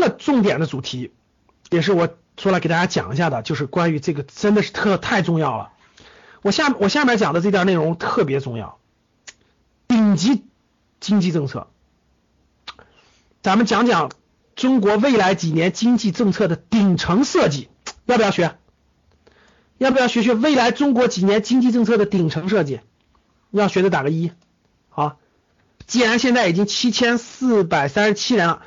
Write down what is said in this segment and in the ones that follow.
个重点的主题，也是我出来给大家讲一下的，就是关于这个真的是特太重要了。我下我下面讲的这段内容特别重要，顶级经济政策，咱们讲讲中国未来几年经济政策的顶层设计，要不要学？要不要学学未来中国几年经济政策的顶层设计？要学的打个一。好，既然现在已经七千四百三十七人了，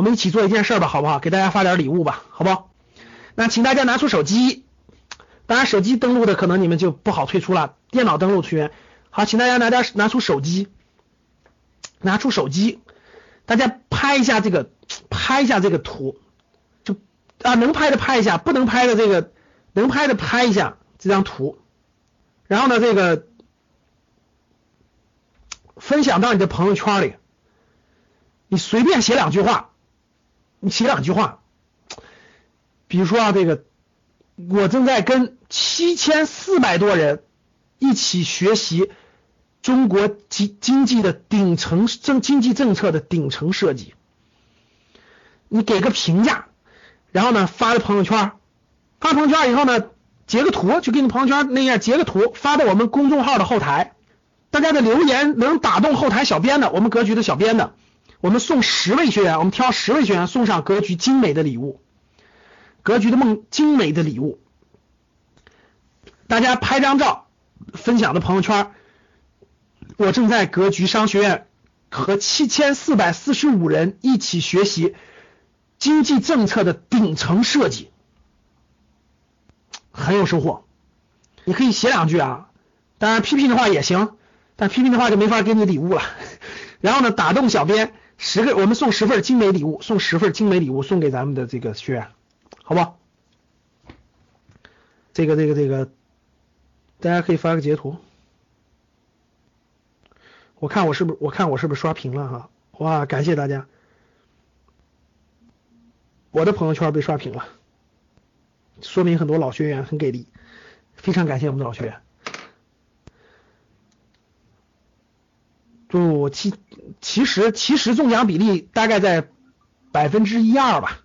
我们一起做一件事吧，好不好？给大家发点礼物吧，好不好？那请大家拿出手机，当然手机登录的可能你们就不好退出了，电脑登录群。好，请大家拿点拿出手机，拿出手机，大家拍一下这个，拍一下这个图，就啊能拍的拍一下，不能拍的这个。能拍的拍一下这张图，然后呢，这个分享到你的朋友圈里，你随便写两句话，你写两句话，比如说啊，这个我正在跟七千四百多人一起学习中国经经济的顶层政经济政策的顶层设计，你给个评价，然后呢发到朋友圈。发朋友圈以后呢，截个图就给你朋友圈那样截个图发到我们公众号的后台，大家的留言能打动后台小编的，我们格局的小编的，我们送十位学员，我们挑十位学员送上格局精美的礼物，格局的梦精美的礼物，大家拍张照分享到朋友圈，我正在格局商学院和七千四百四十五人一起学习经济政策的顶层设计。很有收获，你可以写两句啊，当然批评的话也行，但批评的话就没法给你礼物了。然后呢，打动小编十个，我们送十份精美礼物，送十份精美礼物送给咱们的这个学员，好不好？这个这个这个，大家可以发个截图，我看我是不是我看我是不是刷屏了哈？哇，感谢大家，我的朋友圈被刷屏了。说明很多老学员很给力，非常感谢我们的老学员。不，其其实其实中奖比例大概在百分之一二吧，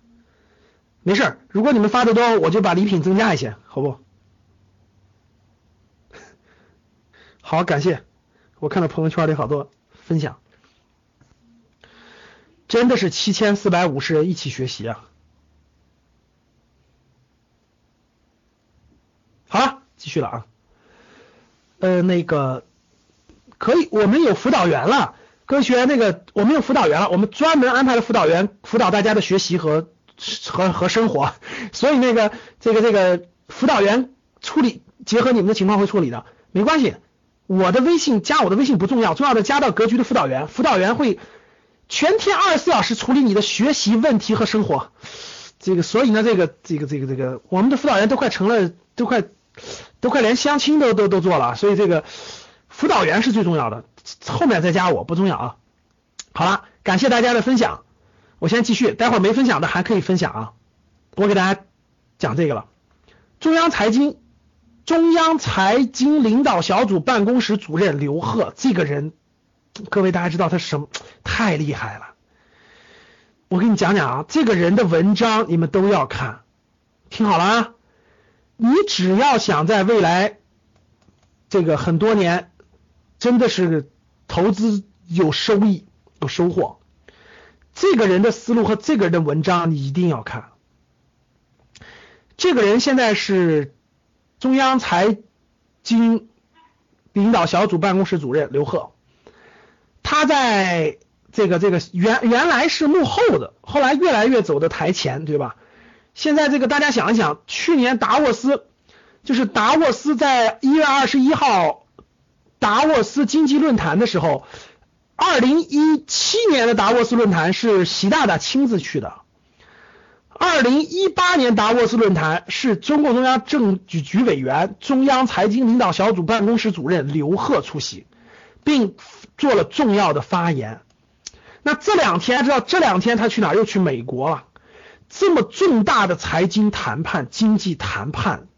没事如果你们发的多，我就把礼品增加一些，好不？好，感谢，我看到朋友圈里好多分享，真的是七千四百五十人一起学习啊。好了，继续了啊。呃，那个可以，我们有辅导员了，各位学员，那个我们有辅导员了，我们专门安排了辅导员辅导大家的学习和和和生活，所以那个这个这个辅导员处理结合你们的情况会处理的，没关系。我的微信加我的微信不重要，重要的加到格局的辅导员，辅导员会全天二十四小时处理你的学习问题和生活。这个，所以呢，这个这个这个这个，我们的辅导员都快成了，都快。都快连相亲都都都做了，所以这个辅导员是最重要的，后面再加我不重要啊。好了，感谢大家的分享，我先继续，待会儿没分享的还可以分享啊。我给大家讲这个了，中央财经中央财经领导小组办公室主任刘鹤这个人，各位大家知道他什么？太厉害了！我给你讲讲啊，这个人的文章你们都要看，听好了啊。你只要想在未来这个很多年，真的是投资有收益、有收获，这个人的思路和这个人的文章你一定要看。这个人现在是中央财经领导小组办公室主任刘鹤，他在这个这个原原来是幕后的，后来越来越走的台前，对吧？现在这个大家想一想，去年达沃斯就是达沃斯在一月二十一号达沃斯经济论坛的时候，二零一七年的达沃斯论坛是习大大亲自去的，二零一八年达沃斯论坛是中共中央政治局委员、中央财经领导小组办公室主任刘鹤出席，并做了重要的发言。那这两天知道这两天他去哪儿？又去美国了。这么重大的财经谈判、经济谈判，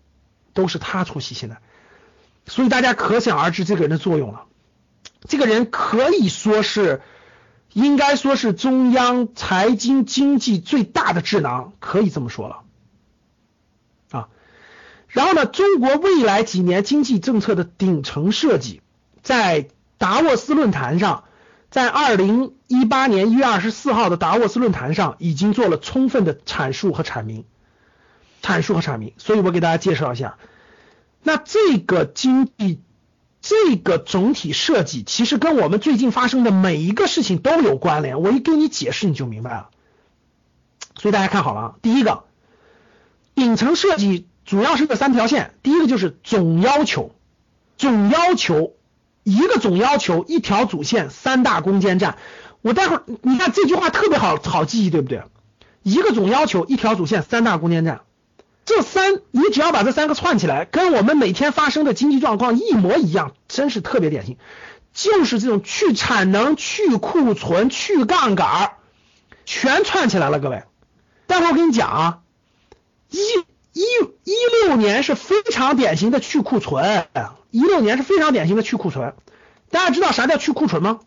都是他出席现在，所以大家可想而知这个人的作用了。这个人可以说是应该说是中央财经经济最大的智囊，可以这么说了啊。然后呢，中国未来几年经济政策的顶层设计，在达沃斯论坛上，在二零一八年一月二十四号的达沃斯论坛上，已经做了充分的阐述和阐明，阐述和阐明。所以我给大家介绍一下，那这个经济。这个总体设计其实跟我们最近发生的每一个事情都有关联，我一给你解释你就明白了。所以大家看好了啊，第一个顶层设计主要是这三条线，第一个就是总要求，总要求一个总要求一条主线三大攻坚战。我待会儿你看这句话特别好好记忆，对不对？一个总要求一条主线三大攻坚战。这三，你只要把这三个串起来，跟我们每天发生的经济状况一模一样，真是特别典型，就是这种去产能、去库存、去杠杆，全串起来了。各位，待会我跟你讲啊，一一一六年是非常典型的去库存，一六年是非常典型的去库存。大家知道啥叫去库存吗？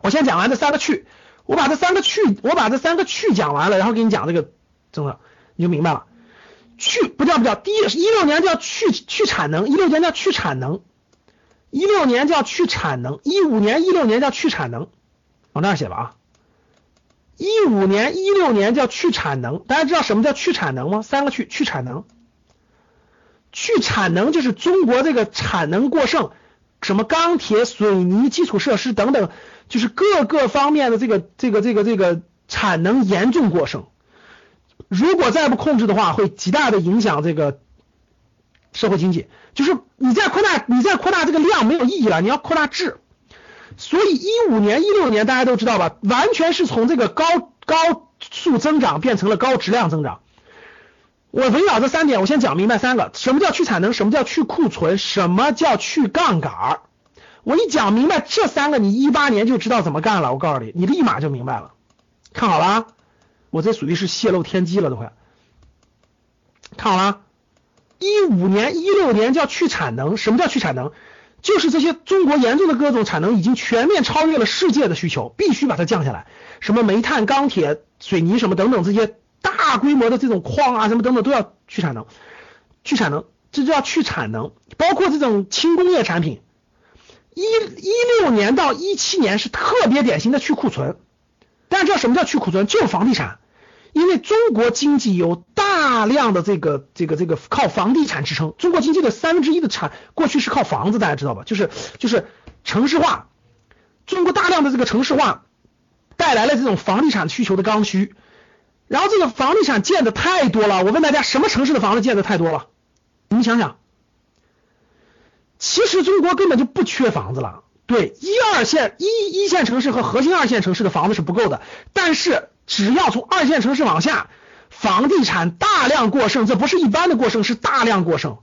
我先讲完这三个去，我把这三个去，我把这三个去讲完了，然后给你讲这个真的，你就明白了。去不叫不叫，第一一六年叫去去产能，一六年叫去产能，一六年叫去产能，一五年一六年叫去产能，往那儿写吧啊，一五年一六年叫去产能，大家知道什么叫去产能吗？三个去去产能，去产能就是中国这个产能过剩，什么钢铁、水泥、基础设施等等，就是各个方面的这个这个这个这个产能严重过剩。如果再不控制的话，会极大的影响这个社会经济。就是你再扩大，你再扩大这个量没有意义了，你要扩大质。所以一五年、一六年大家都知道吧，完全是从这个高高速增长变成了高质量增长。我围绕这三点，我先讲明白三个：什么叫去产能？什么叫去库存？什么叫去杠杆？我一讲明白这三个，你一八年就知道怎么干了。我告诉你，你立马就明白了。看好了啊！我这属于是泄露天机了，都快看好了，一五年、一六年叫去产能，什么叫去产能？就是这些中国严重的各种产能已经全面超越了世界的需求，必须把它降下来。什么煤炭、钢铁、水泥什么等等这些大规模的这种矿啊什么等等都要去产能，去产能，这叫去产能。包括这种轻工业产品，一一六年到一七年是特别典型的去库存。大家知道什么叫去库存？就是房地产，因为中国经济有大量的这个这个这个靠房地产支撑。中国经济的三分之一的产过去是靠房子，大家知道吧？就是就是城市化，中国大量的这个城市化带来了这种房地产需求的刚需。然后这个房地产建的太多了，我问大家，什么城市的房子建的太多了？你想想，其实中国根本就不缺房子了。对一二线一一线城市和核心二线城市的房子是不够的，但是只要从二线城市往下，房地产大量过剩，这不是一般的过剩，是大量过剩。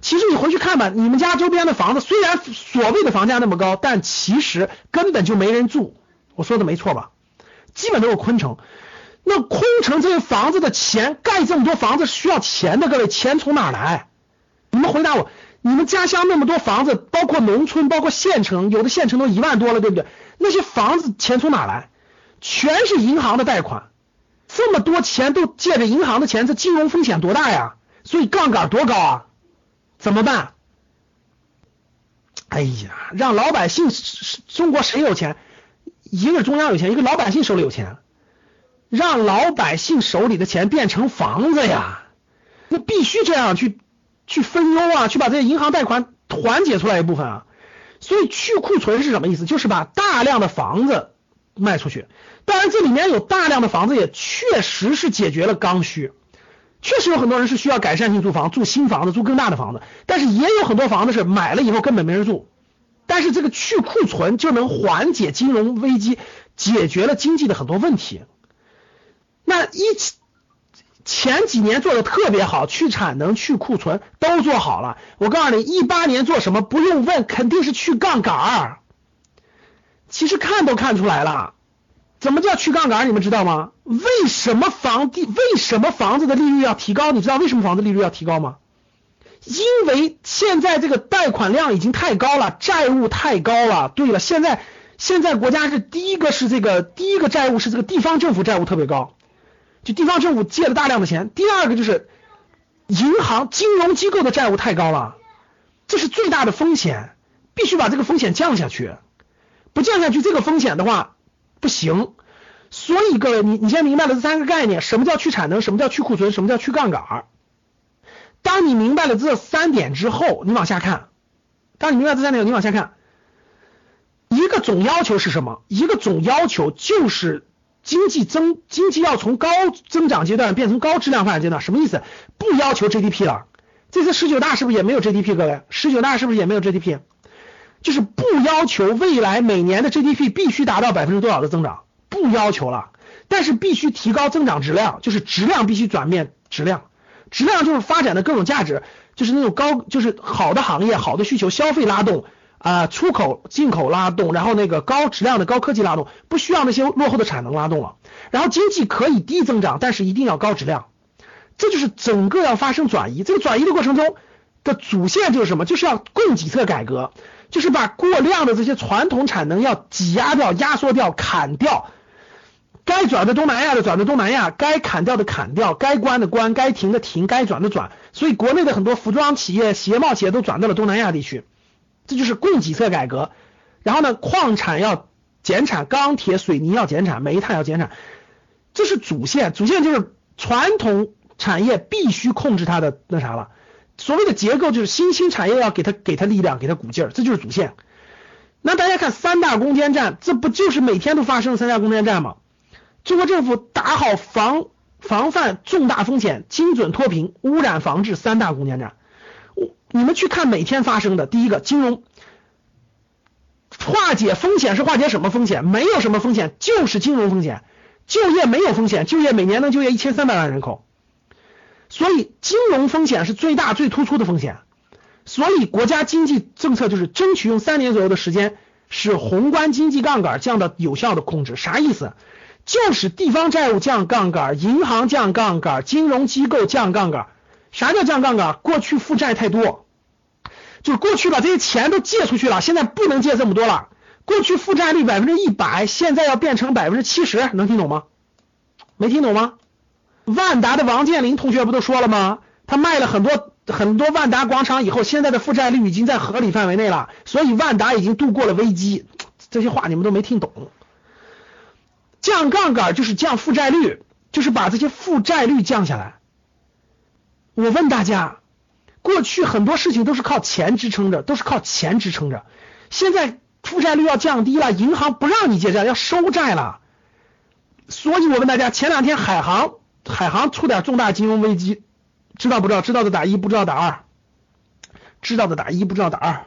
其实你回去看吧，你们家周边的房子虽然所谓的房价那么高，但其实根本就没人住。我说的没错吧？基本都是空城。那空城这些房子的钱，盖这么多房子需要钱的，各位钱从哪来？你们回答我。你们家乡那么多房子，包括农村，包括县城，有的县城都一万多了，对不对？那些房子钱从哪来？全是银行的贷款，这么多钱都借着银行的钱，这金融风险多大呀？所以杠杆多高啊？怎么办？哎呀，让老百姓，中国谁有钱？一个中央有钱，一个老百姓手里有钱，让老百姓手里的钱变成房子呀，那必须这样去。去分忧啊，去把这些银行贷款缓解出来一部分啊，所以去库存是什么意思？就是把大量的房子卖出去。当然，这里面有大量的房子也确实是解决了刚需，确实有很多人是需要改善性住房，住新房子，住更大的房子。但是也有很多房子是买了以后根本没人住。但是这个去库存就能缓解金融危机，解决了经济的很多问题。那一起。前几年做的特别好，去产能、去库存都做好了。我告诉你，一八年做什么不用问，肯定是去杠杆儿。其实看都看出来了，怎么叫去杠杆？你们知道吗？为什么房地为什么房子的利率要提高？你知道为什么房子利率要提高吗？因为现在这个贷款量已经太高了，债务太高了。对了，现在现在国家是第一个是这个第一个债务是这个地方政府债务特别高，就地方政府借了大量的钱。第二个就是银行金融机构的债务太高了，这是最大的风险，必须把这个风险降下去。不降下去，这个风险的话不行。所以各位，你你先明白了这三个概念，什么叫去产能，什么叫去库存，什么叫去杠杆。当你明白了这三点之后，你往下看。当你明白这三点，你往下看。一个总要求是什么？一个总要求就是经济增，经济要从高增长阶段变成高质量发展阶段。什么意思？不要求 GDP 了。这次十九大是不是也没有 GDP？各位，十九大是不是也没有 GDP？就是不要求未来每年的 GDP 必须达到百分之多少的增长。不要求了，但是必须提高增长质量，就是质量必须转变质量，质量就是发展的各种价值，就是那种高，就是好的行业、好的需求、消费拉动啊，出口、进口拉动，然后那个高质量的高科技拉动，不需要那些落后的产能拉动了。然后经济可以低增长，但是一定要高质量，这就是整个要发生转移。这个转移的过程中的主线就是什么？就是要供给侧改革，就是把过量的这些传统产能要挤压掉、压缩掉、砍掉。该转的东南亚的转到东南亚，该砍掉的砍掉，该关的关，该停的停，该转的转。所以国内的很多服装企业、鞋帽企业都转到了东南亚地区，这就是供给侧改革。然后呢，矿产要减产，钢铁、水泥要减产，煤炭要减产，这是主线。主线就是传统产业必须控制它的那啥了。所谓的结构就是新兴产业要给它给它力量，给它鼓劲儿，这就是主线。那大家看三大攻坚战，这不就是每天都发生的三大攻坚战吗？中国政府打好防防范重大风险、精准脱贫、污染防治三大攻坚战。你们去看每天发生的，第一个金融化解风险是化解什么风险？没有什么风险，就是金融风险。就业没有风险，就业每年能就业一千三百万人口，所以金融风险是最大最突出的风险。所以国家经济政策就是争取用三年左右的时间，使宏观经济杠杆降到有效的控制。啥意思？就是地方债务降杠杆，银行降杠杆，金融机构降杠杆。啥叫降杠杆？过去负债太多，就过去把这些钱都借出去了，现在不能借这么多了。过去负债率百分之一百，现在要变成百分之七十，能听懂吗？没听懂吗？万达的王健林同学不都说了吗？他卖了很多很多万达广场以后，现在的负债率已经在合理范围内了，所以万达已经度过了危机。这些话你们都没听懂。降杠杆就是降负债率，就是把这些负债率降下来。我问大家，过去很多事情都是靠钱支撑着，都是靠钱支撑着。现在负债率要降低了，银行不让你借债，要收债了。所以我问大家，前两天海航海航出点重大金融危机，知道不知道？知道的打一，不知道打二。知道的打一，不知道打二。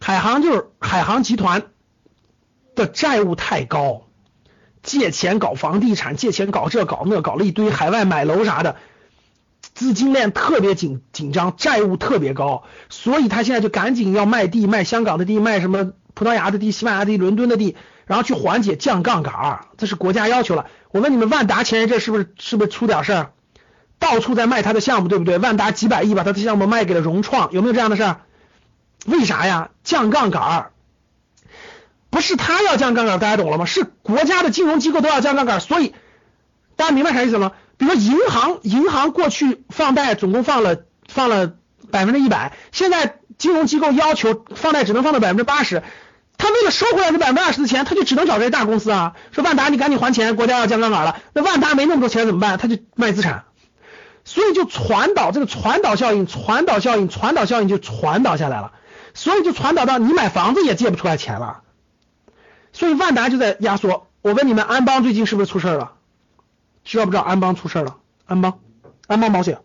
海航就是海航集团的债务太高，借钱搞房地产，借钱搞这搞那，搞了一堆海外买楼啥的，资金链特别紧紧张，债务特别高，所以他现在就赶紧要卖地，卖香港的地，卖什么葡萄牙的地、西班牙的地、伦敦的地，然后去缓解降杠杆，这是国家要求了。我问你们，万达前一阵是不是是不是出点事儿？到处在卖他的项目，对不对？万达几百亿把他的项目卖给了融创，有没有这样的事儿？为啥呀？降杠杆不是他要降杠杆，大家懂了吗？是国家的金融机构都要降杠杆，所以大家明白啥意思吗？比如说银行，银行过去放贷总共放了放了百分之一百，现在金融机构要求放贷只能放到百分之八十，他为了收回来这百分之二十的钱，他就只能找这些大公司啊，说万达你赶紧还钱，国家要降杠杆了，那万达没那么多钱怎么办？他就卖资产，所以就传导这个传导效应，传导效应，传导效应就传导下来了。所以就传导到你买房子也借不出来钱了，所以万达就在压缩。我问你们，安邦最近是不是出事儿了？知道不知道安邦出事儿了？安邦，安邦保险，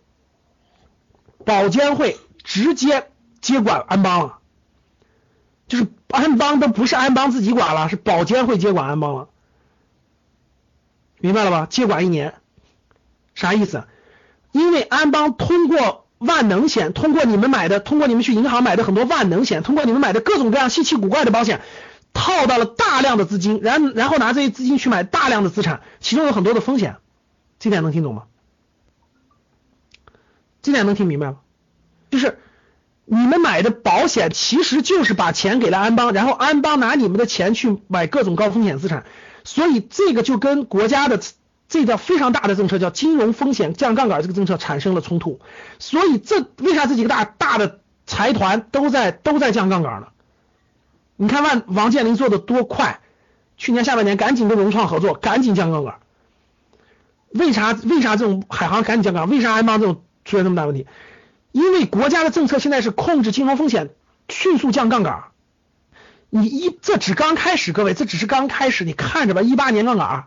保监会直接接管安邦了，就是安邦都不是安邦自己管了，是保监会接管安邦了，明白了吧？接管一年，啥意思？因为安邦通过。万能险通过你们买的，通过你们去银行买的很多万能险，通过你们买的各种各样稀奇古怪的保险，套到了大量的资金，然然后拿这些资金去买大量的资产，其中有很多的风险，这点能听懂吗？这点能听明白吗？就是你们买的保险其实就是把钱给了安邦，然后安邦拿你们的钱去买各种高风险资产，所以这个就跟国家的这叫非常大的政策叫金融风险降杠杆这个政策产生了冲突。所以这为啥这几个大大的财团都在都在降杠杆呢？你看万王健林做的多快，去年下半年赶紧跟融创合作，赶紧降杠杆。为啥为啥这种海航赶紧降杠？为啥安邦这种出现这么大问题？因为国家的政策现在是控制金融风险，迅速降杠杆。你一这只刚开始，各位，这只是刚开始，你看着吧。一八年杠杆，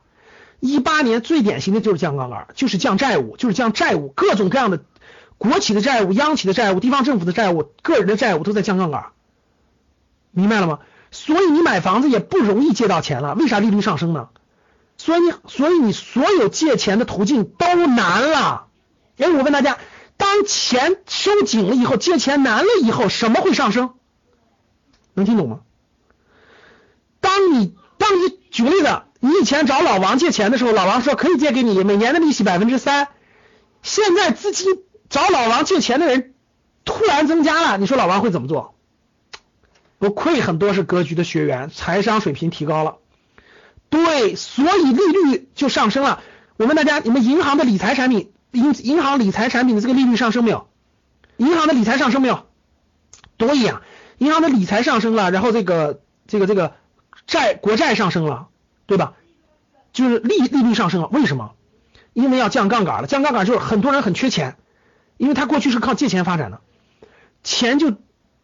一八年最典型的就是降杠杆，就是降债务，就是降债务，各种各样的国企的债务、央企的债务、地方政府的债务、个人的债务都在降杠杆，明白了吗？所以你买房子也不容易借到钱了，为啥利率上升呢？所以你，所以你所有借钱的途径都难了。哎，我问大家。当钱收紧了以后，借钱难了以后，什么会上升？能听懂吗？当你当你举个例子，你以前找老王借钱的时候，老王说可以借给你，每年的利息百分之三。现在资金找老王借钱的人突然增加了，你说老王会怎么做？不愧很多是格局的学员，财商水平提高了。对，所以利率就上升了。我问大家，你们银行的理财产品？银银行理财产品的这个利率上升没有？银行的理财上升没有？多一啊！银行的理财上升了，然后这个这个这个债国债上升了，对吧？就是利利率上升了，为什么？因为要降杠杆了，降杠杆就是很多人很缺钱，因为他过去是靠借钱发展的，钱就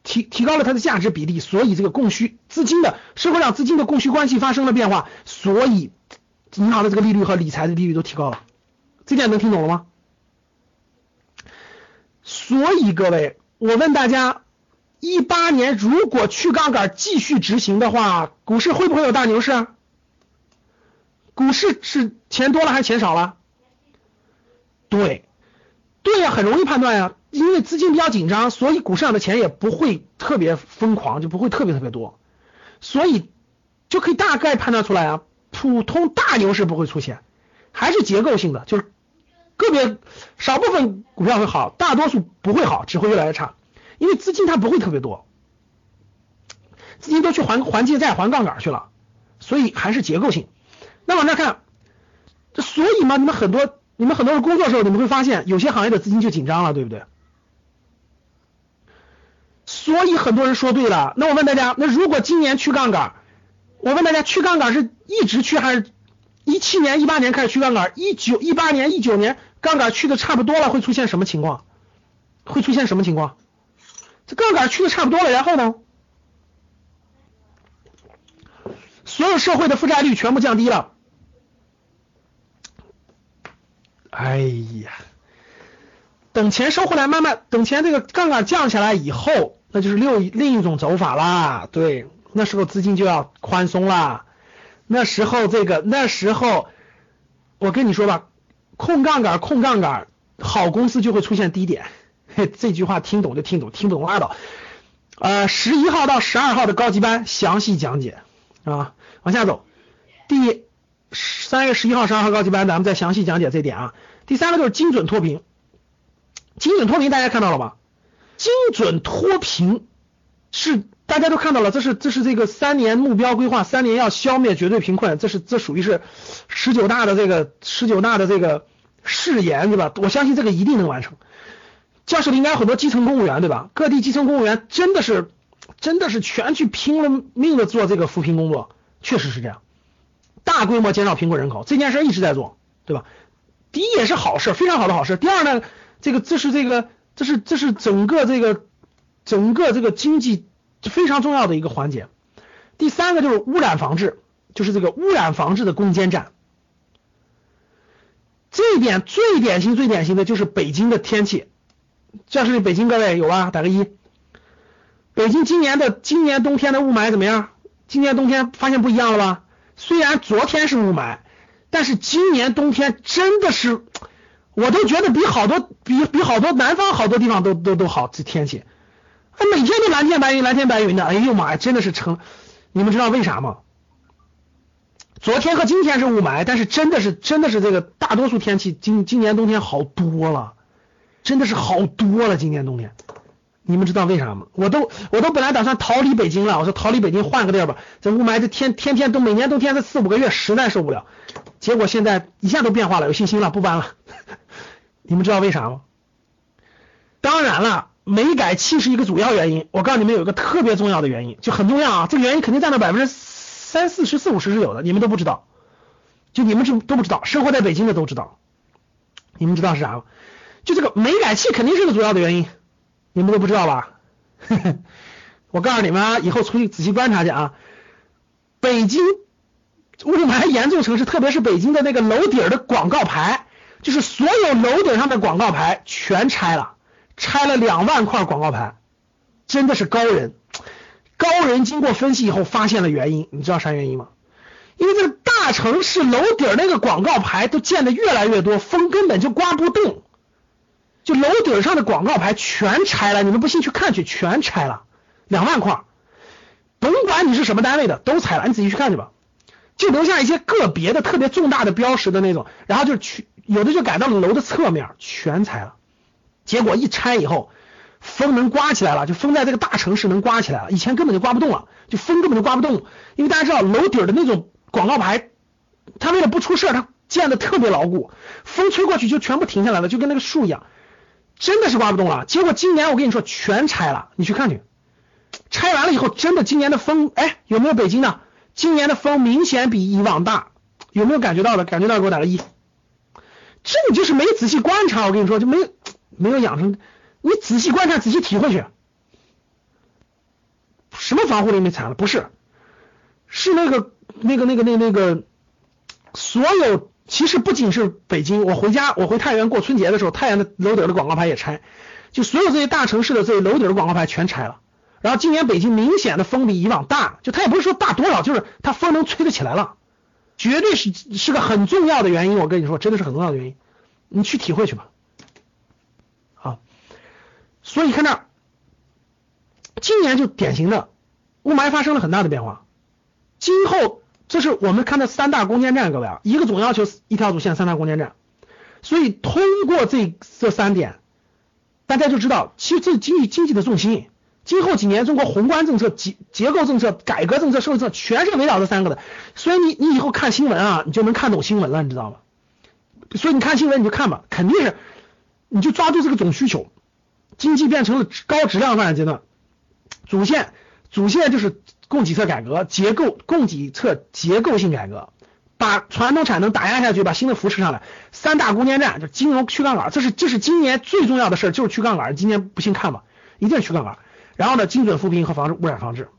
提提高了它的价值比例，所以这个供需资金的社会上资金的供需关系发生了变化，所以银行的这个利率和理财的利率都提高了，这点能听懂了吗？所以各位，我问大家，一八年如果去杠杆继续执行的话，股市会不会有大牛市？啊股市是钱多了还是钱少了？对，对呀，很容易判断呀，因为资金比较紧张，所以股市上的钱也不会特别疯狂，就不会特别特别多，所以就可以大概判断出来啊，普通大牛市不会出现，还是结构性的，就是。个别少部分股票会好，大多数不会好，只会越来越差，因为资金它不会特别多，资金都去还还借债、还杠杆去了，所以还是结构性。那往那看，这所以嘛，你们很多你们很多人工作时候，你们会发现有些行业的资金就紧张了，对不对？所以很多人说对了。那我问大家，那如果今年去杠杆，我问大家，去杠杆是一直去还是？一七年、一八年开始去杠杆，一九、一八年、一九年。杠杆去的差不多了，会出现什么情况？会出现什么情况？这杠杆去的差不多了，然后呢？所有社会的负债率全部降低了。哎呀，等钱收回来，慢慢等钱这个杠杆降下来以后，那就是另另一种走法啦。对，那时候资金就要宽松啦。那时候这个那时候，我跟你说吧。控杠杆，控杠杆，好公司就会出现低点。嘿这句话听懂就听懂，听不懂拉倒。呃，十一号到十二号的高级班详细讲解啊，往下走。第三月十一号、十二号高级班，咱们再详细讲解这点啊。第三个就是精准脱贫，精准脱贫大家看到了吧？精准脱贫是大家都看到了，这是这是这个三年目标规划，三年要消灭绝对贫困，这是这属于是十九大的这个十九大的这个。誓言对吧？我相信这个一定能完成。教室里应该有很多基层公务员对吧？各地基层公务员真的是真的是全去拼了命的做这个扶贫工作，确实是这样。大规模减少贫困人口这件事一直在做，对吧？第一也是好事，非常好的好事。第二呢，这个这是这个这是这是整个这个整个这个经济非常重要的一个环节。第三个就是污染防治，就是这个污染防治的攻坚战。这一点最典型、最典型的就是北京的天气。教室里北京各位有吧？打个一。北京今年的今年冬天的雾霾怎么样？今年冬天发现不一样了吧？虽然昨天是雾霾，但是今年冬天真的是，我都觉得比好多比比好多南方好多地方都都都好。这天气，每天都蓝天白云、蓝天白云的。哎呦妈呀，真的是成。你们知道为啥吗？昨天和今天是雾霾，但是真的是真的是这个大多数天气今今年冬天好多了，真的是好多了。今年冬天，你们知道为啥吗？我都我都本来打算逃离北京了，我说逃离北京换个地儿吧。这雾霾这天天天都每年冬天这四五个月实在受不了。结果现在一下都变化了，有信心了，不搬了。你们知道为啥吗？当然了，煤改气是一个主要原因。我告诉你们有一个特别重要的原因，就很重要啊。这个原因肯定占到百分之三四十四五十是有的，你们都不知道。就你们是都不知道，生活在北京的都知道。你们知道是啥吗？就这个煤改气肯定是个主要的原因。你们都不知道吧？我告诉你们啊，以后出去仔细观察去啊。北京雾霾严重城市，特别是北京的那个楼顶的广告牌，就是所有楼顶上的广告牌全拆了，拆了两万块广告牌，真的是高人。高人经过分析以后发现了原因，你知道啥原因吗？因为这个大城市楼顶那个广告牌都建的越来越多，风根本就刮不动。就楼顶上的广告牌全拆了，你们不信去看去，全拆了，两万块，甭管你是什么单位的，都拆了，你仔细去看去吧，就留下一些个别的特别重大的标识的那种，然后就去有的就改到了楼的侧面，全拆了，结果一拆以后，风能刮起来了，就风在这个大城市能刮起来了，以前根本就刮不动了，就风根本就刮不动，因为大家知道楼顶的那种广告牌，它为了不出事，它建的特别牢固，风吹过去就全部停下来了，就跟那个树一样。真的是刮不动了，结果今年我跟你说全拆了，你去看去，拆完了以后，真的今年的风，哎，有没有北京的？今年的风明显比以往大，有没有感觉到的？感觉到给我打个一。这你就是没仔细观察，我跟你说就没没有养成，你仔细观察，仔细体会去。什么防护林没采了？不是，是那个那个那个那那个所有。其实不仅是北京，我回家，我回太原过春节的时候，太原的楼顶的广告牌也拆，就所有这些大城市的这些楼顶的广告牌全拆了。然后今年北京明显的风比以往大，就它也不是说大多少，就是它风能吹得起来了，绝对是是个很重要的原因。我跟你说，真的是很重要的原因，你去体会去吧。好，所以看这，今年就典型的雾霾发生了很大的变化，今后。这是我们看的三大攻坚战，各位啊，一个总要求一条主线，三大攻坚战。所以通过这这三点，大家就知道，其实这经济经济的重心。今后几年，中国宏观政策、结结构政策、改革政策、社会政策，全是围绕这三个的。所以你你以后看新闻啊，你就能看懂新闻了，你知道吗？所以你看新闻你就看吧，肯定是你就抓住这个总需求，经济变成了高质量发展阶段，主线主线就是。供给侧改革，结构供给侧结构性改革，把传统产能打压下去，把新的扶持上来。三大攻坚战就金融去杠杆，这是这是今年最重要的事儿，就是去杠杆。今年不信看吧，一定去杠杆。然后呢，精准扶贫和防治污染防治。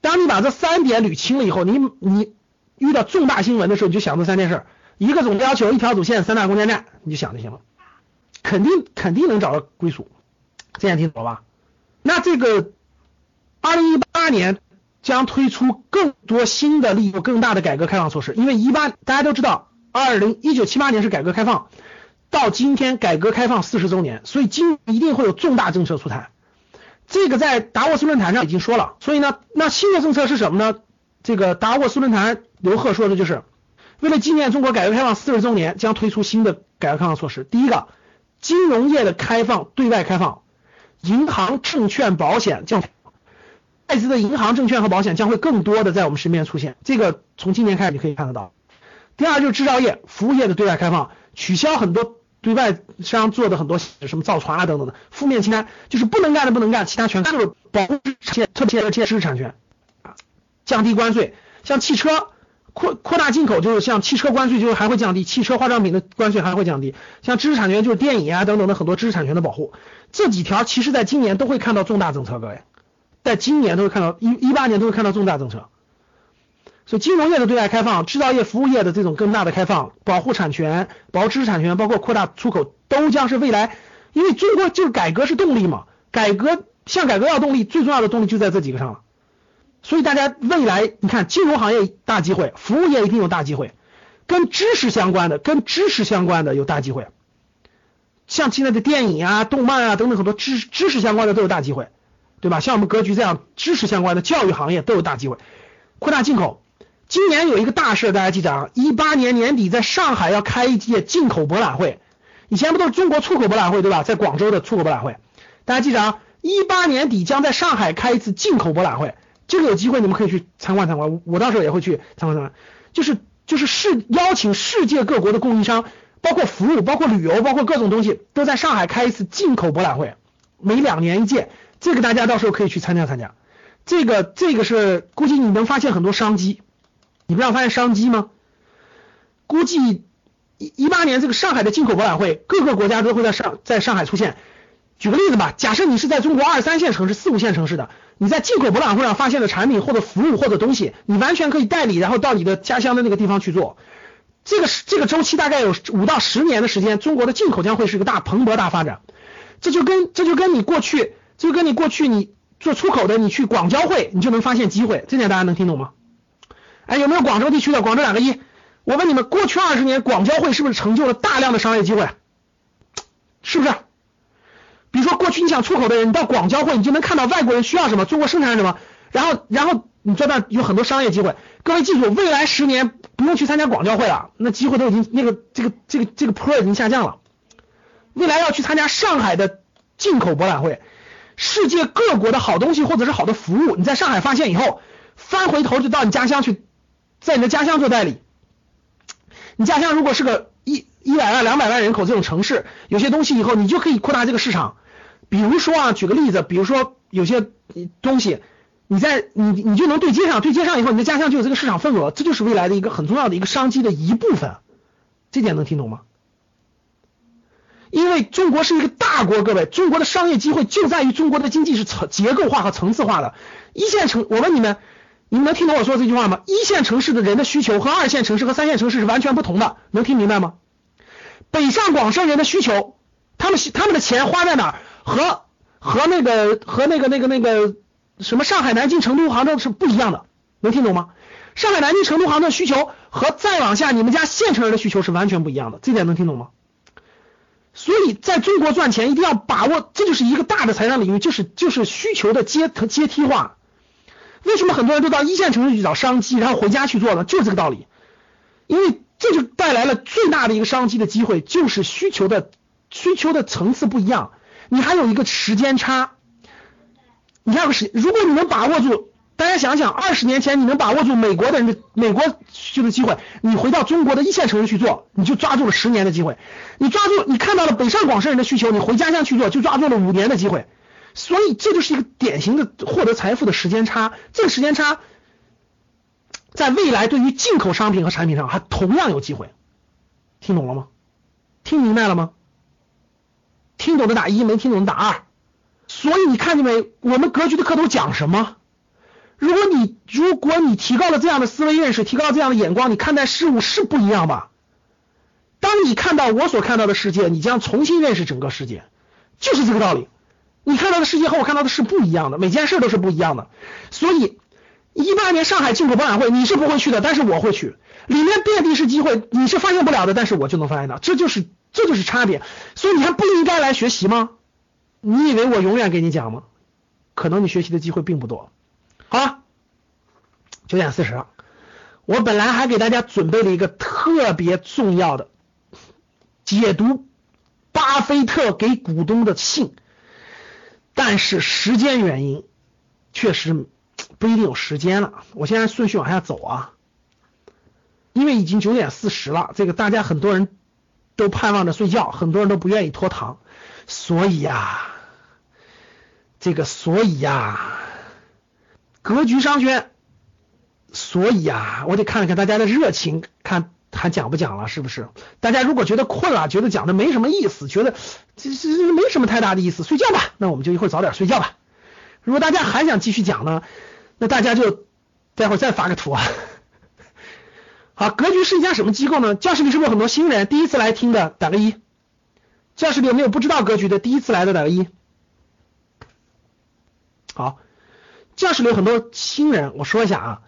当你把这三点捋清了以后，你你遇到重大新闻的时候，你就想这三件事：一个总要求，一条主线，三大攻坚战，你就想就行了，肯定肯定能找到归属。这样听懂了吧？那这个二零一八年。将推出更多新的力度更大的改革开放措施，因为一八大家都知道，二零一九七八年是改革开放，到今天改革开放四十周年，所以今一定会有重大政策出台。这个在达沃斯论坛上已经说了，所以呢，那新的政策是什么呢？这个达沃斯论坛刘鹤说的就是，为了纪念中国改革开放四十周年，将推出新的改革开放措施。第一个，金融业的开放对外开放，银行、证券、保险将。外资的银行、证券和保险将会更多的在我们身边出现，这个从今年开始你可以看得到。第二就是制造业、服务业的对外开放，取消很多对外商做的很多什么造船啊等等的负面清单，就是不能干的不能干，其他全干，就是保护知识特别是知识产权啊，降低关税，像汽车扩扩大进口，就是像汽车关税就是还会降低，汽车化妆品的关税还会降低，像知识产权就是电影啊等等的很多知识产权的保护，这几条其实在今年都会看到重大政策，各位。在今年都会看到一一八年都会看到重大政策，所以金融业的对外开放、制造业、服务业的这种更大的开放、保护产权、保护知识产权，包括扩大出口，都将是未来。因为中国就是改革是动力嘛，改革向改革要动力，最重要的动力就在这几个上了。所以大家未来你看，金融行业大机会，服务业一定有大机会，跟知识相关的、跟知识相关的有大机会，像现在的电影啊、动漫啊等等很多知知识相关的都有大机会。对吧？像我们格局这样知识相关的教育行业都有大机会，扩大进口。今年有一个大事，大家记着啊！一八年年底在上海要开一届进口博览会，以前不都是中国出口博览会对吧？在广州的出口博览会，大家记着啊！一八年底将在上海开一次进口博览会，这个有机会你们可以去参观参观，我到时候也会去参观参观。就是就是世邀请世界各国的供应商，包括服务、包括旅游、包括各种东西，都在上海开一次进口博览会，每两年一届，这个大家到时候可以去参加参加。这个这个是估计你能发现很多商机，你不要发现商机吗？估计一一八年这个上海的进口博览会，各个国家都会在上在上海出现。举个例子吧，假设你是在中国二三线城市、四五线城市的，你在进口博览会上发现的产品或者服务或者东西，你完全可以代理，然后到你的家乡的那个地方去做。这个这个周期大概有五到十年的时间，中国的进口将会是一个大蓬勃大发展。这就跟这就跟你过去，就跟你过去你做出口的，你去广交会，你就能发现机会。这点大家能听懂吗？哎，有没有广州地区的？广州两个一。我问你们，过去二十年广交会是不是成就了大量的商业机会？是不是？比如说，过去你想出口的人，你到广交会，你就能看到外国人需要什么，中国生产什么，然后，然后你在那有很多商业机会。各位记住，未来十年不用去参加广交会了，那机会都已经那个这个这个这个坡已经下降了。未来要去参加上海的进口博览会，世界各国的好东西或者是好的服务，你在上海发现以后，翻回头就到你家乡去，在你的家乡做代理。你家乡如果是个。一一百万、两百万人口这种城市，有些东西以后你就可以扩大这个市场。比如说啊，举个例子，比如说有些东西，你在你你就能对接上，对接上以后，你的家乡就有这个市场份额，这就是未来的一个很重要的一个商机的一部分。这点能听懂吗？因为中国是一个大国，各位，中国的商业机会就在于中国的经济是层结构化和层次化的。一线城，我问你们，你们能听懂我说这句话吗？一线城市的人的需求和二线城市和三线城市是完全不同的，能听明白吗？北上广深人的需求，他们他们的钱花在哪儿？和和那个和那个那个那个什么上海、南京、成都、杭州是不一样的，能听懂吗？上海、南京、成都、杭州需求和再往下你们家县城人的需求是完全不一样的，这点能听懂吗？所以在中国赚钱一定要把握，这就是一个大的财商领域，就是就是需求的阶阶梯化。为什么很多人都到一线城市去找商机，然后回家去做呢？就是这个道理，因为。这就带来了最大的一个商机的机会，就是需求的需求的层次不一样，你还有一个时间差，你还有时，如果你能把握住，大家想想，二十年前你能把握住美国的人的美国就是机会，你回到中国的一线城市去做，你就抓住了十年的机会，你抓住你看到了北上广深人的需求，你回家乡去做，就抓住了五年的机会，所以这就是一个典型的获得财富的时间差，这个时间差。在未来，对于进口商品和产品上，还同样有机会。听懂了吗？听明白了吗？听懂的打一，没听懂的打二。所以你看见没？我们格局的课都讲什么？如果你如果你提高了这样的思维认识，提高了这样的眼光，你看待事物是不一样吧？当你看到我所看到的世界，你将重新认识整个世界，就是这个道理。你看到的世界和我看到的是不一样的，每件事都是不一样的。所以。一八年上海进口博览会，你是不会去的，但是我会去，里面遍地是机会，你是发现不了的，但是我就能发现到，这就是这就是差别，所以你还不应该来学习吗？你以为我永远给你讲吗？可能你学习的机会并不多。好了，九点四十了，我本来还给大家准备了一个特别重要的解读巴菲特给股东的信，但是时间原因，确实。不一定有时间了，我现在顺序往下走啊，因为已经九点四十了，这个大家很多人都盼望着睡觉，很多人都不愿意拖堂，所以呀，这个所以呀，格局商圈，所以啊，我得看看大家的热情，看还讲不讲了，是不是？大家如果觉得困了，觉得讲的没什么意思，觉得这这没什么太大的意思，睡觉吧，那我们就一会儿早点睡觉吧。如果大家还想继续讲呢？那大家就待会儿再发个图啊。好，格局是一家什么机构呢？教室里是不是有很多新人？第一次来听的打个一。教室里有没有不知道格局的？第一次来的打个一。好，教室里有很多新人，我说一下啊。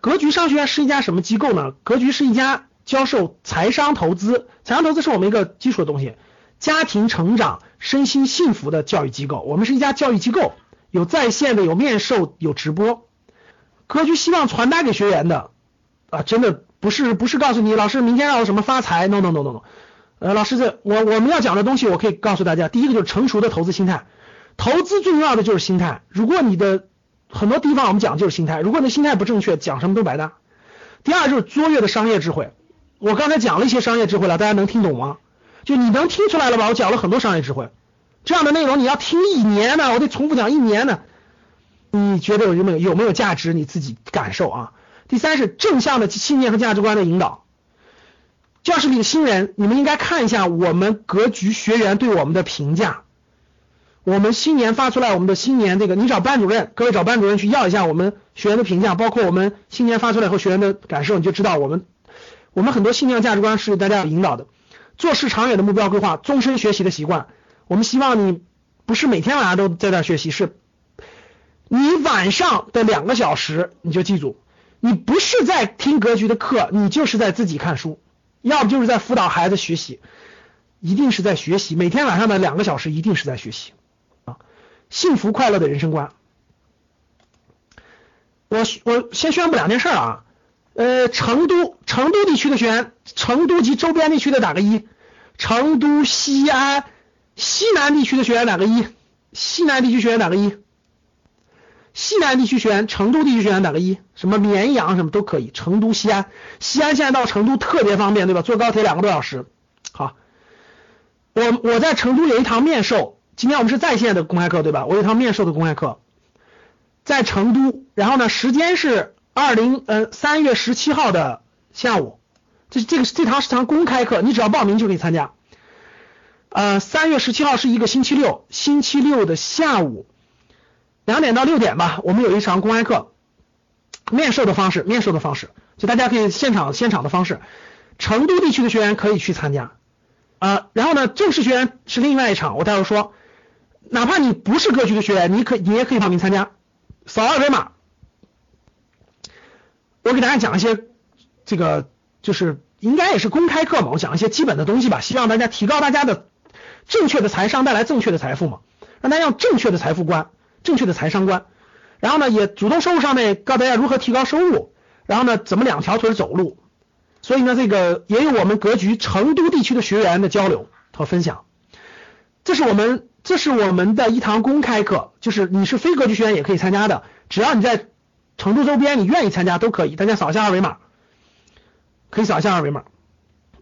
格局商学院是一家什么机构呢？格局是一家教授财商投资，财商投资是我们一个基础的东西，家庭成长、身心幸福的教育机构。我们是一家教育机构。有在线的，有面授，有直播。格局希望传达给学员的啊，真的不是不是告诉你老师明天要什么发财，no no no no no。呃，老师这我我们要讲的东西，我可以告诉大家，第一个就是成熟的投资心态，投资最重要的就是心态。如果你的很多地方我们讲就是心态，如果你的心态不正确，讲什么都白搭。第二就是卓越的商业智慧。我刚才讲了一些商业智慧了，大家能听懂吗？就你能听出来了吧？我讲了很多商业智慧，这样的内容你要听一年呢，我得重复讲一年呢。你觉得有没有有没有价值？你自己感受啊。第三是正向的信念和价值观的引导。教室里的新人，你们应该看一下我们格局学员对我们的评价。我们新年发出来我们的新年这个，你找班主任，各位找班主任去要一下我们学员的评价，包括我们新年发出来以后学员的感受，你就知道我们我们很多信念价值观是大家引导的。做事长远的目标规划，终身学习的习惯。我们希望你不是每天晚上都在那学习，是你晚上的两个小时，你就记住，你不是在听格局的课，你就是在自己看书，要不就是在辅导孩子学习，一定是在学习。每天晚上的两个小时，一定是在学习！幸福快乐的人生观。我我先宣布两件事啊。呃，成都成都地区的学员，成都及周边地区的打个一，成都、西安、西南地区的学员打个一，西南地区学员打个一，西南地区学员，成都地区学员打个一，什么绵阳什么都可以，成都、西安，西安现在到成都特别方便，对吧？坐高铁两个多小时。好，我我在成都有一堂面授，今天我们是在线的公开课，对吧？我有一堂面授的公开课，在成都，然后呢，时间是。二零呃三月十七号的下午，这这个这堂是堂公开课，你只要报名就可以参加。呃，三月十七号是一个星期六，星期六的下午两点到六点吧，我们有一场公开课，面授的方式，面授的方式，就大家可以现场现场的方式，成都地区的学员可以去参加啊。然后呢，正式学员是另外一场，我待会儿说，哪怕你不是格局的学员，你可你也可以报名参加，扫二维码。我给大家讲一些这个，就是应该也是公开课嘛，我讲一些基本的东西吧，希望大家提高大家的正确的财商，带来正确的财富嘛，让大家用正确的财富观、正确的财商观。然后呢，也主动收入上面告诉大家如何提高收入，然后呢，怎么两条腿走路。所以呢，这个也有我们格局成都地区的学员的交流和分享。这是我们这是我们的一堂公开课，就是你是非格局学员也可以参加的，只要你在。成都周边，你愿意参加都可以，大家扫一下二维码，可以扫一下二维码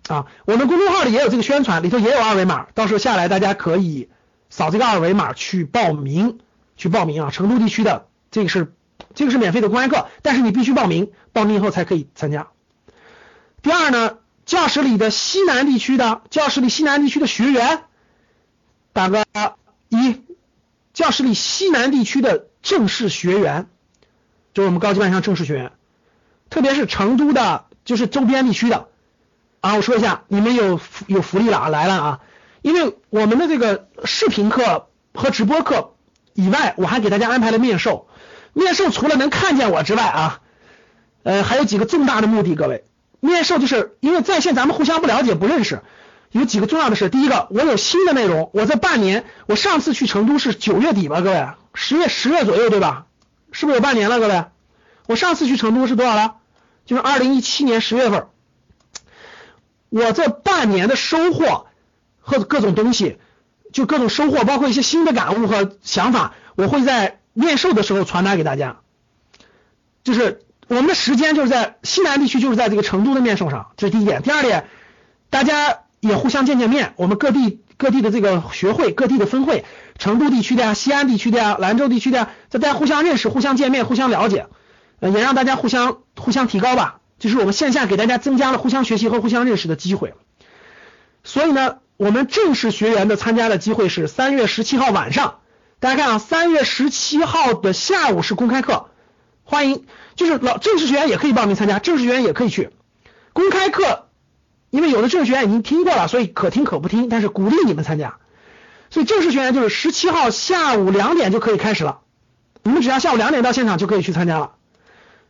啊。我们公众号里也有这个宣传，里头也有二维码，到时候下来大家可以扫这个二维码去报名，去报名啊。成都地区的这个是这个是免费的公开课，但是你必须报名，报名以后才可以参加。第二呢，教室里的西南地区的教室里西南地区的学员，打个一，教室里西南地区的正式学员。就是我们高级班上正式学员，特别是成都的，就是周边地区的啊，我说一下，你们有有福利了啊，来了啊！因为我们的这个视频课和直播课以外，我还给大家安排了面授。面授除了能看见我之外啊，呃，还有几个重大的目的，各位。面授就是因为在线咱们互相不了解、不认识，有几个重要的事。第一个，我有新的内容，我这半年，我上次去成都是九月底吧，各位，十月十月左右对吧？是不是有半年了，各位？我上次去成都是多少了？就是二零一七年十月份。我这半年的收获和各种东西，就各种收获，包括一些新的感悟和想法，我会在面授的时候传达给大家。就是我们的时间就是在西南地区，就是在这个成都的面授上，这是第一点。第二点，大家也互相见见面，我们各地各地的这个学会，各地的分会。成都地区的呀，西安地区的呀，兰州地区的呀，大家互相认识、互相见面、互相了解，呃，也让大家互相互相提高吧。就是我们线下给大家增加了互相学习和互相认识的机会。所以呢，我们正式学员的参加的机会是三月十七号晚上。大家看啊，三月十七号的下午是公开课，欢迎，就是老正式学员也可以报名参加，正式学员也可以去公开课。因为有的正式学员已经听过了，所以可听可不听，但是鼓励你们参加。所以正式学员就是十七号下午两点就可以开始了，你们只要下午两点到现场就可以去参加了。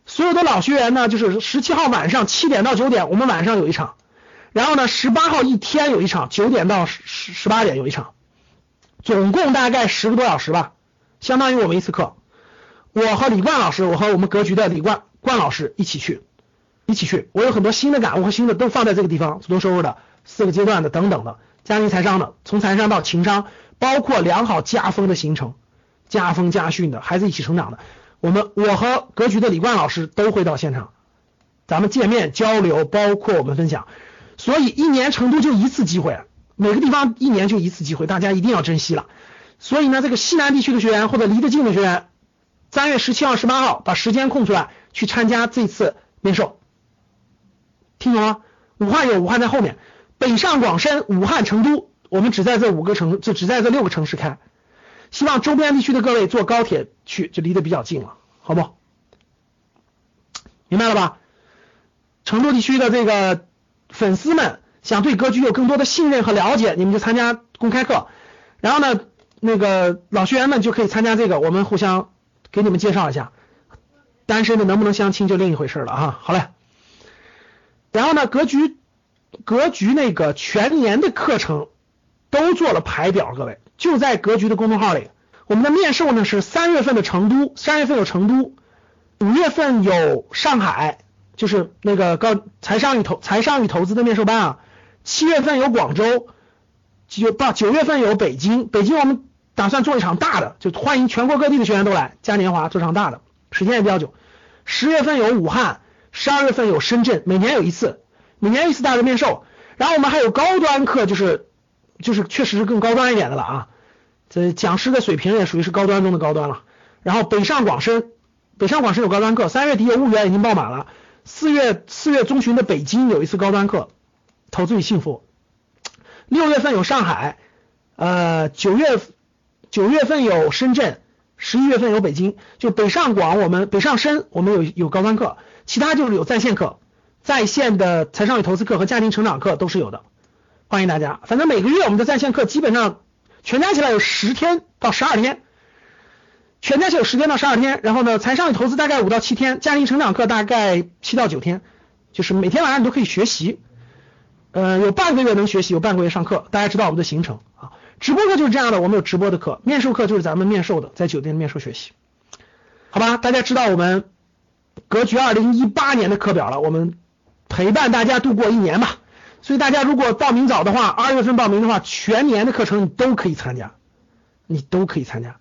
所有的老学员呢，就是十七号晚上七点到九点，我们晚上有一场，然后呢，十八号一天有一场，九点到十十八点有一场，总共大概十个多小时吧，相当于我们一次课。我和李冠老师，我和我们格局的李冠冠老师一起去，一起去。我有很多新的感悟和新的都放在这个地方，主动收入的四个阶段的等等的。家庭财商的，从财商到情商，包括良好家风的形成，家风家训的，孩子一起成长的。我们我和格局的李冠老师都会到现场，咱们见面交流，包括我们分享。所以一年成都就一次机会，每个地方一年就一次机会，大家一定要珍惜了。所以呢，这个西南地区的学员或者离得近的学员，三月十七号、十八号把时间空出来去参加这次面授，听懂吗？武汉有武汉在后面，北上广深、武汉、成都，我们只在这五个城，就只在这六个城市开。希望周边地区的各位坐高铁去，就离得比较近了，好不？明白了吧？成都地区的这个粉丝们想对格局有更多的信任和了解，你们就参加公开课。然后呢，那个老学员们就可以参加这个，我们互相给你们介绍一下。单身的能不能相亲就另一回事了哈。好嘞。然后呢，格局格局那个全年的课程都做了排表，各位就在格局的公众号里。我们的面授呢是三月份的成都，三月份有成都，五月份有上海，就是那个高财商与投财商与投资的面授班啊。七月份有广州，九不九月份有北京，北京我们打算做一场大的，就欢迎全国各地的学员都来嘉年华做场大的，时间也比较久。十月份有武汉。十二月份有深圳，每年有一次，每年一次大的面授。然后我们还有高端课，就是就是确实是更高端一点的了啊。这讲师的水平也属于是高端中的高端了。然后北上广深，北上广深有高端课，三月底有婺源已经爆满了。四月四月中旬的北京有一次高端课，投资与幸福。六月份有上海，呃九月九月份有深圳，十一月份有北京，就北上广我们北上深我们有有高端课。其他就是有在线课，在线的财商与投资课和家庭成长课都是有的，欢迎大家。反正每个月我们的在线课基本上全加起来有十天到十二天，全加起来有十天到十二天。然后呢，财商与投资大概五到七天，家庭成长课大概七到九天，就是每天晚上你都可以学习。呃，有半个月能学习，有半个月上课。大家知道我们的行程啊，直播课就是这样的，我们有直播的课，面授课就是咱们面授的，在酒店面授学习，好吧？大家知道我们。格局二零一八年的课表了，我们陪伴大家度过一年吧。所以大家如果报名早的话，二月份报名的话，全年的课程你都可以参加，你都可以参加。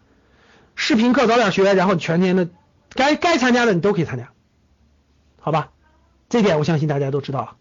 视频课早点学，然后全年的该该参加的你都可以参加，好吧？这点我相信大家都知道了。